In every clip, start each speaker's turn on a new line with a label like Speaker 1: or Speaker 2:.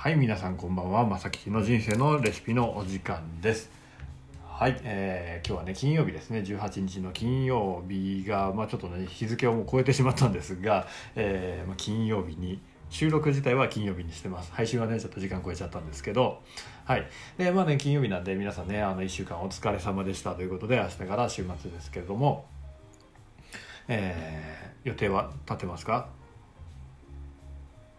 Speaker 1: はい皆さんこんばんは。まさきの人生のレシピのお時間です。はい、えー、今日はね金曜日ですね。18日の金曜日がまあちょっとね日付をもう超えてしまったんですが、えーま、金曜日に収録自体は金曜日にしてます。配信はねちょっと時間超えちゃったんですけどはい。でまあね金曜日なんで皆さんねあの1週間お疲れ様でした。ということで明日から週末ですけれどもえー、予定は立てますか？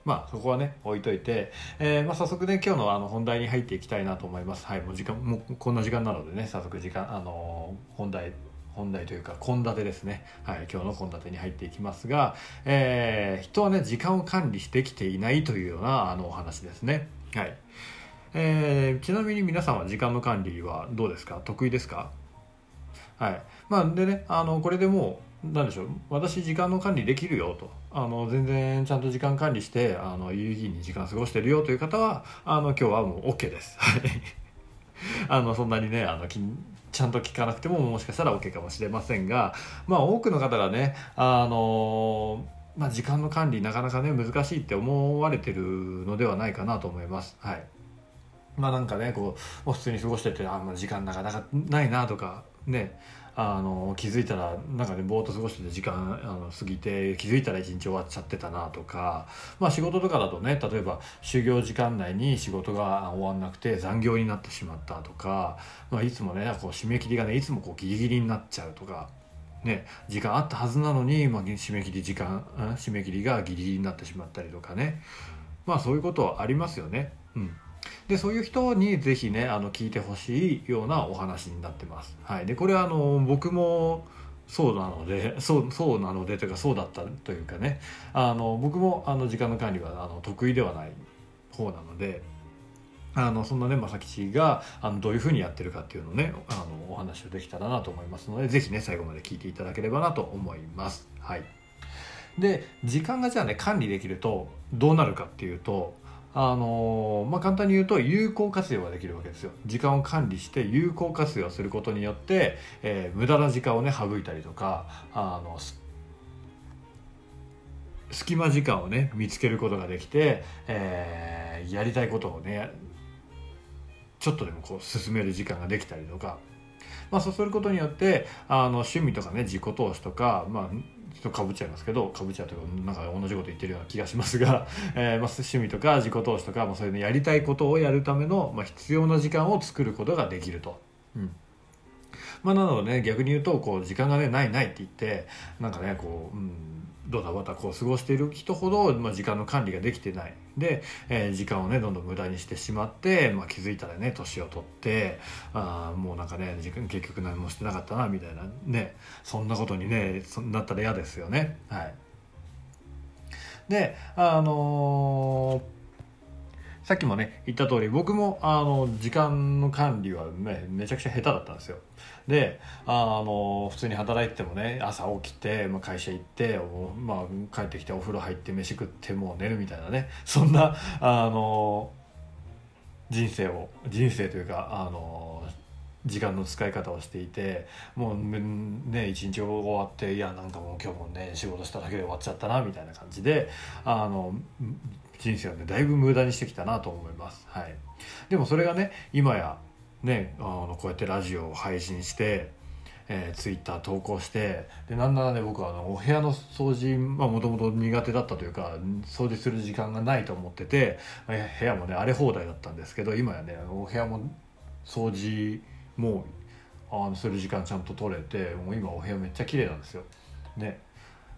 Speaker 1: まあそこはね置いといて、えー、まあ、早速ね今日のあの本題に入っていきたいなと思います。はいもう時間もうこんな時間なのでね早速時間あの本題本題というか献立ですね、はい、今日の献立に入っていきますが、えー、人はね時間を管理してきていないというようなあのお話ですね。はい。えー、ちなみに皆さんは時間の管理はどうですか？得意ですか？はい。まあでねあのこれでもう何でしょう私時間の管理できるよと。あの全然ちゃんと時間管理してあの有意義に時間過ごしてるよという方はあの今日はもう OK です。あのそんなにねあのちゃんと聞かなくてももしかしたら OK かもしれませんがまあ多くの方がねあのまあ、時間の管理なかなかね難しいって思われてるのではないかなと思います。はい。まあなんかねこう普通に過ごしててあん、ま、時間なかなかないなとかね。あの気づいたらなんかねぼーっと過ごしてて時間あの過ぎて気づいたら一日終わっちゃってたなとか、まあ、仕事とかだとね例えば就業時間内に仕事が終わんなくて残業になってしまったとか、まあ、いつもねこう締め切りがねいつもこうギリギリになっちゃうとか。ね、時間あったはずなのに、まあ、締め切り時間締め切りがギリギリになってしまったりとかねまあそういうことはありますよね。うんでそういう人にぜひねあの聞いてほしいようなお話になってます。はい、でこれはあの僕もそうなのでそうそうなのでというかそうだったというかねあの僕もあの時間の管理はあの得意ではない方なので。あのそんなね正吉があのどういうふうにやってるかっていうのをねあのお話をできたらなと思いますので是非ね最後まで聞いていただければなと思います。はい、で時間がじゃあね管理できるとどうなるかっていうとあのまあ、簡単に言うと有効活用ができるわけですよ。時間を管理して有効活用することによって、えー、無駄な時間をね省いたりとかあの隙間時間をね見つけることができて、えー、やりたいことをねちょっとでもこう進める時間ができたりとか、まあ、そうすることによってあの趣味とかね自己投資とか、まあ、ちょっとかぶっちゃいますけどかぶっちゃうというかなんか同じこと言ってるような気がしますが、えーまあ、趣味とか自己投資とか、まあ、そういうのやりたいことをやるための、まあ、必要な時間を作ることができると。うんまあ、なのでね逆に言うとこう時間がねないないって言ってなんかねこう、うん、ドタバタこう過ごしている人ほど、まあ、時間の管理ができてない。で、えー、時間をねどんどん無駄にしてしまって、まあ、気づいたらね年を取ってあもうなんかね時間結局何もしてなかったなみたいなね。そんなことにねなったら嫌ですよね。はい。であのーさっきもね言った通り僕もあの時間の管理はめめちゃくちゃ下手だったんですよ。であの普通に働いててもね朝起きて、まあ、会社行って、まあ、帰ってきてお風呂入って飯食ってもう寝るみたいなねそんなあの人生を人生というかあの時間の使い方をしていてもうね一日終わっていやなんかもう今日もね仕事しただけで終わっちゃったなみたいな感じであの人生をねだいぶ無駄にしてきたなと思います。はい、でもそれがね今やねあのこうやってラジオを配信してえー、ツイッター投稿してでなんならね僕はあのお部屋の掃除もともと苦手だったというか掃除する時間がないと思ってて、え部屋もね荒れ放題だったんですけど今やねお部屋も掃除もあのする時間ちゃんと取れてもう今お部屋めっちゃ綺麗なんですよ。ね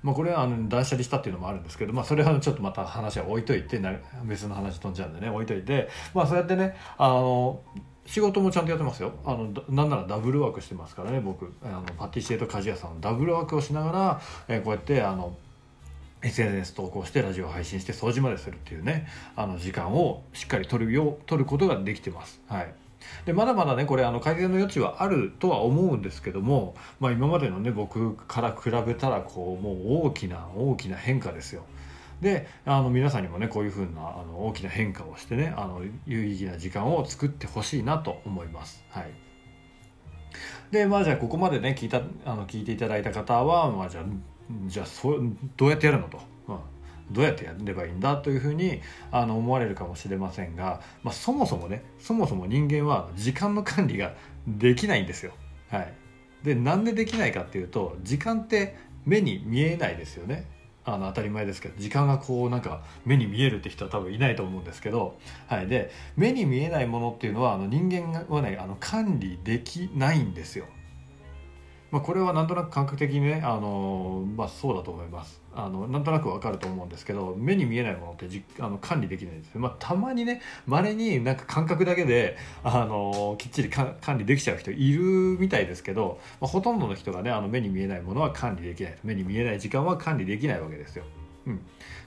Speaker 1: まあ、これはあの断捨離したっていうのもあるんですけど、まあ、それはちょっとまた話は置いといて別の話飛んじゃうんでね置いといて、まあ、そうやってねあの仕事もちゃんとやってますよ。あのなんならダブルワークしてますからね僕。あのパティシエと鍛冶屋さんのダブルワークをしながら、えー、こうやってあの SNS 投稿してラジオ配信して掃除までするっていうねあの時間をしっかり取るよう取ることができてます。はい。でまだまだねこれあの改善の余地はあるとは思うんですけども、まあ、今までのね僕から比べたらこうもう大きな大きな変化ですよ。であの皆さんにもねこういうふうなあの大きな変化をしてねあの有意義な時間を作ってほしいなと思います。はいでまあじゃあここまでね聞いたあの聞いていただいた方は、まあ、じゃあじゃあそどうやってやるのと、うんどうやってやればいいんだというふうにあの思われるかもしれませんが、まあ、そもそもねそもそも人間は時間の管理ができないんですよ。はい、でなんでできないかっていうと時間って目に見えないですよね。あの当たり前ですけど時間がこうなんか目に見えるって人は多分いないと思うんですけど、はい、で目に見えないものっていうのはあの人間はねあの管理できないんですよ。まあ、これはなんとなく感覚的にねあの、まあ、そうだと思いますあのなんとなくわかると思うんですけど目に見えないものってじあの管理できないんですまあ、たまにねまれになんか感覚だけであのきっちり管理できちゃう人いるみたいですけど、まあ、ほとんどの人がねあの目に見えないものは管理できない目に見えない時間は管理できないわけですよ。うん、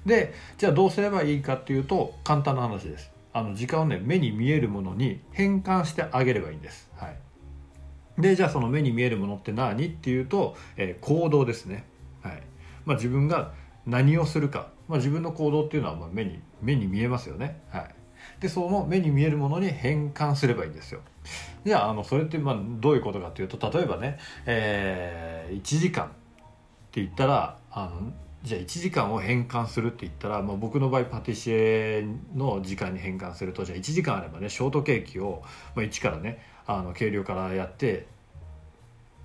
Speaker 1: でじゃあどうすればいいかっていうと簡単な話です。あの時間をね目に見えるものに変換してあげればいいんです。はいでじゃあその目に見えるものって何っていうと、えー、行動ですね、まあ、自分が何をするか、まあ、自分の行動っていうのはまあ目に目に見えますよね、はい、でその目に見えるものに変換すればいいんですよ。じゃああのそれってまあどういうことかというと例えばね、えー、1時間って言ったらあのじゃあ1時間を変換するって言ったら、まあ、僕の場合パティシエの時間に変換するとじゃあ1時間あればねショートケーキを、まあ、1からねあの計量からやって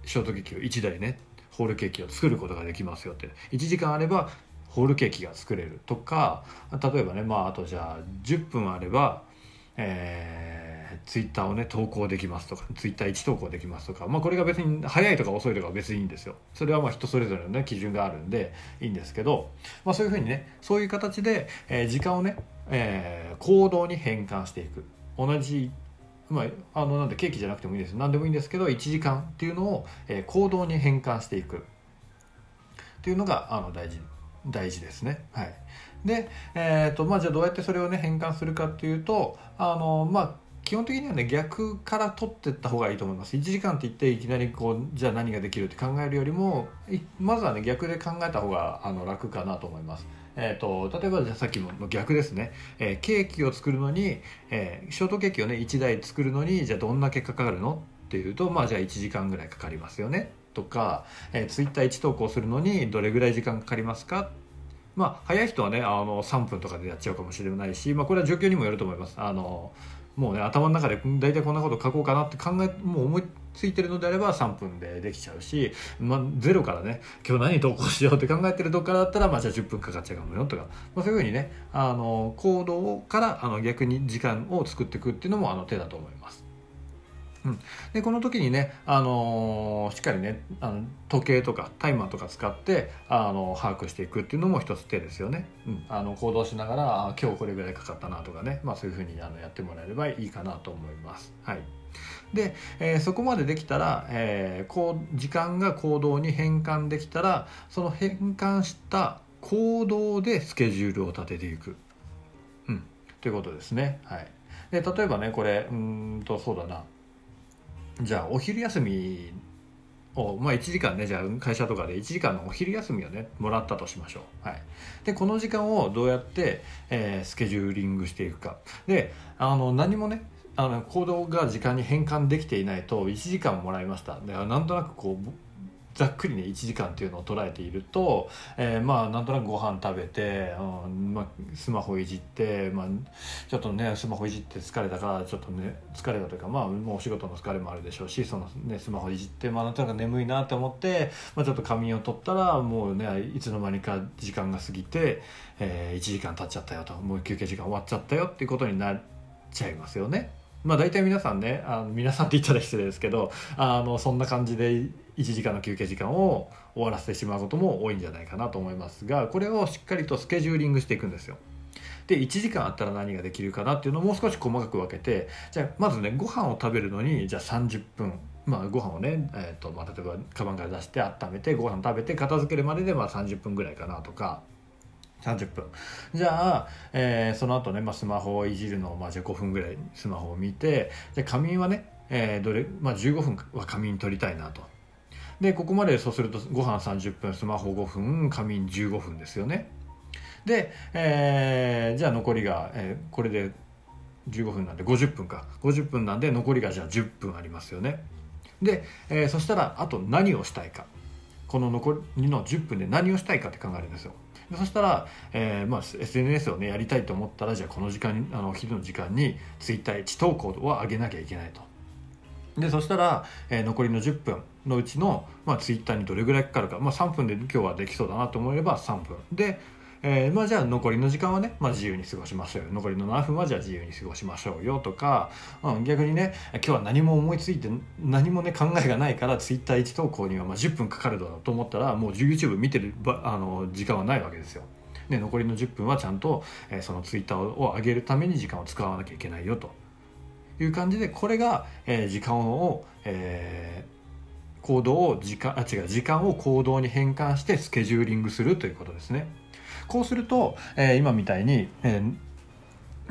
Speaker 1: ショートケーキを1台ねホールケーキを作ることができますよって。1時間あればホールケーキが作れるとか例えばねまああとじゃあ10分あればえー、ツイッターをね投稿できますとかツイッター1投稿できますとか、まあ、これが別に早いとか遅いとか別にいいんですよ。それはまあ人それぞれの、ね、基準があるんでいいんですけど、まあ、そういうふうにねそういう形で、えー、時間をね、えー、行動に変換していく。同じまあ、あのなんでケーキじゃなくてもいいです。何でもいいんですけど1時間っていうのを、え、行動に変換していく。っていうのがあの大事大事ですね。はい、で、えーとまあ、じゃあどうやってそれをね変換するかっていうとあの、まあ、基本的にはね逆から取ってった方がいいと思います。1時間って言っていきなりこうじゃあ何ができるって考えるよりもまずはね逆で考えた方があの楽かなと思います。えーと、例えばじゃあさっきの逆ですね、えー、ケーキを作るのに、えー、ショートケーキをね1台作るのにじゃあどんな結果かかるのっていうとまあじゃあ1時間ぐらいかかりますよね。とか、えー、ツイッター1投稿するのにどれぐらい時間かかりますか？まあ早い人はねあの3分とかでやっちゃうかもしれないし、まあ、これは状況にもよると思います。あのもうね頭の中で大体こんなこと書こうかなって考えもう思いついてるのであれば3分でできちゃうし、まあ、ゼロからね今日何投稿しようって考えてるとこからだったら、まあ、じゃあ10分かかっちゃうかもよとか、まあ、そういうふうにねあの行動からあの逆に時間を作っていくっていうのもあの手だと思います。うん、でこの時にね、あのー、しっかりねあの時計とかタイマーとか使ってあの把握していくっていうのも一つ手ですよね、うん、あの行動しながら今日これぐらいかかったなとかね、まあ、そういうふうにあのやってもらえればいいかなと思います。はい。で、えー、そこまでできたら、えー、こう時間が行動に変換できたらその変換した行動でスケジュールを立てていく、うん、ということですね。はい、で例えばねこれうんとそうだな。じゃあお昼休みを、まあ、1時間ねじゃあ会社とかで1時間のお昼休みをねもらったとしましょう、はい、でこの時間をどうやって、えー、スケジューリングしていくか。であの何もねあの行動が時間に変換できていないと1時間もらいました。だからなんとなくこうざっくりね1時間っていうのを捉えていると、えー、まあなんとなくご飯食べて、うんまあ、スマホいじって、まあ、ちょっとねスマホいじって疲れたからちょっとね疲れたというかまあもうお仕事の疲れもあるでしょうしその、ね、スマホいじって、まあ、なんとなく眠いなって思って、まあ、ちょっと仮眠を取ったらもうねいつの間にか時間が過ぎて、えー、1時間経っちゃったよともう休憩時間終わっちゃったよっていうことになっちゃいますよね。まあ大体皆さんねあの皆さんって言ったら失礼ですけどあのそんな感じで1時間の休憩時間を終わらせてしまうことも多いんじゃないかなと思いますがこれをしっかりとスケジューリングしていくんですよ。で1時間あったら何ができるかなっていうのをもう少し細かく分けてじゃあまずねご飯を食べるのにじゃあ30分まあ、ご飯をね、えーとまあ、例えばカバンから出して温めてご飯食べて片付けるまででまあ30分ぐらいかなとか30分じゃあ、えー、その後ね、まあ、スマホをいじるのを、まあ、じゃあ5分ぐらいスマホを見てじゃ仮眠はね、えーどれまあ、15分は仮眠取りたいなと。でここまでそうするとご飯30分スマホ5分仮眠15分ですよね。で、えー、じゃあ残りが、えー、これで15分なんで50分か。50分なんで残りがじゃあ10分ありますよね。で、えー、そしたらあと何をしたいか。この残りの10分で何をしたいかって考えるんですよ。でそしたら、えーまあ、SNS をねやりたいと思ったらじゃあこの時間にあの昼の時間にツイッター1投稿を上げなきゃいけないと。でそしたら、えー残りの10分のうちの、まあ、ツイッターにどれぐらいかかるか、まあ、3分で今日はできそうだなと思えば3分。で、えーまあ、じゃあ残りの時間はね、まあ、自由に過ごしましょうよ。残りの7分はじゃあ自由に過ごしましょうよとか、うん、逆にね今日は何も思いついて何もね考えがないからツイッター1投稿にはまあ10分かかるだろうと思ったらもう YouTube 見てるばあの時間はないわけですよ。で残りの10分はちゃんと、えーそのツイッターを上げるために時間を使わなきゃいけないよと。いう感じでこれが、えー時間を、えー行動を時間あ違う時間を行動に変換してスケジューリングするということですね。こうすると、えー今みたいに、えー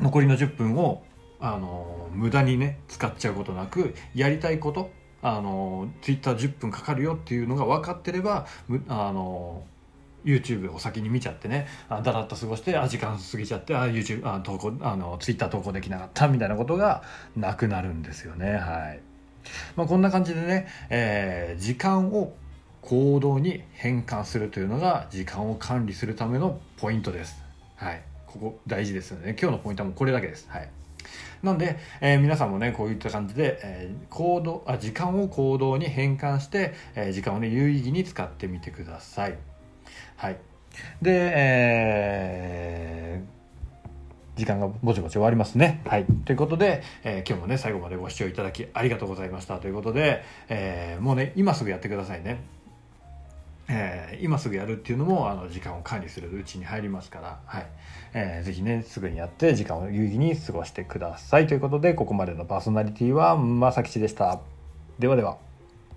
Speaker 1: 残りの10分をあのー無駄にね使っちゃうことなくやりたいことあの Twitter10 分かかるよっていうのが分かってればあの YouTube を先に見ちゃってねだらっと過ごしてあ時間過ぎちゃってあ YouTube あ投稿あの Twitter 投稿できなかったみたいなことがなくなるんですよね。はい、まあ、こんな感じでね、えー時間を行動に変換するというのが時間を管理するためのポイントですはいここ大事ですよね今日のポイントはもうこれだけですはいなんで、えー皆さんもねこういった感じで、えー行動あ時間を行動に変換して、えー時間をね有意義に使ってみてくださいはいで、えー時間がぼちぼち終わりますね。はい。ということで、えー今日もね、最後までご視聴いただきありがとうございました。ということで、えーもうね、今すぐやってくださいね。えー今すぐやるっていうのもあの時間を管理するうちに入りますから、はい。えーぜひねすぐにやって時間を有意義に過ごしてください。ということでここまでのパーソナリティはまさきちでした。ではでは。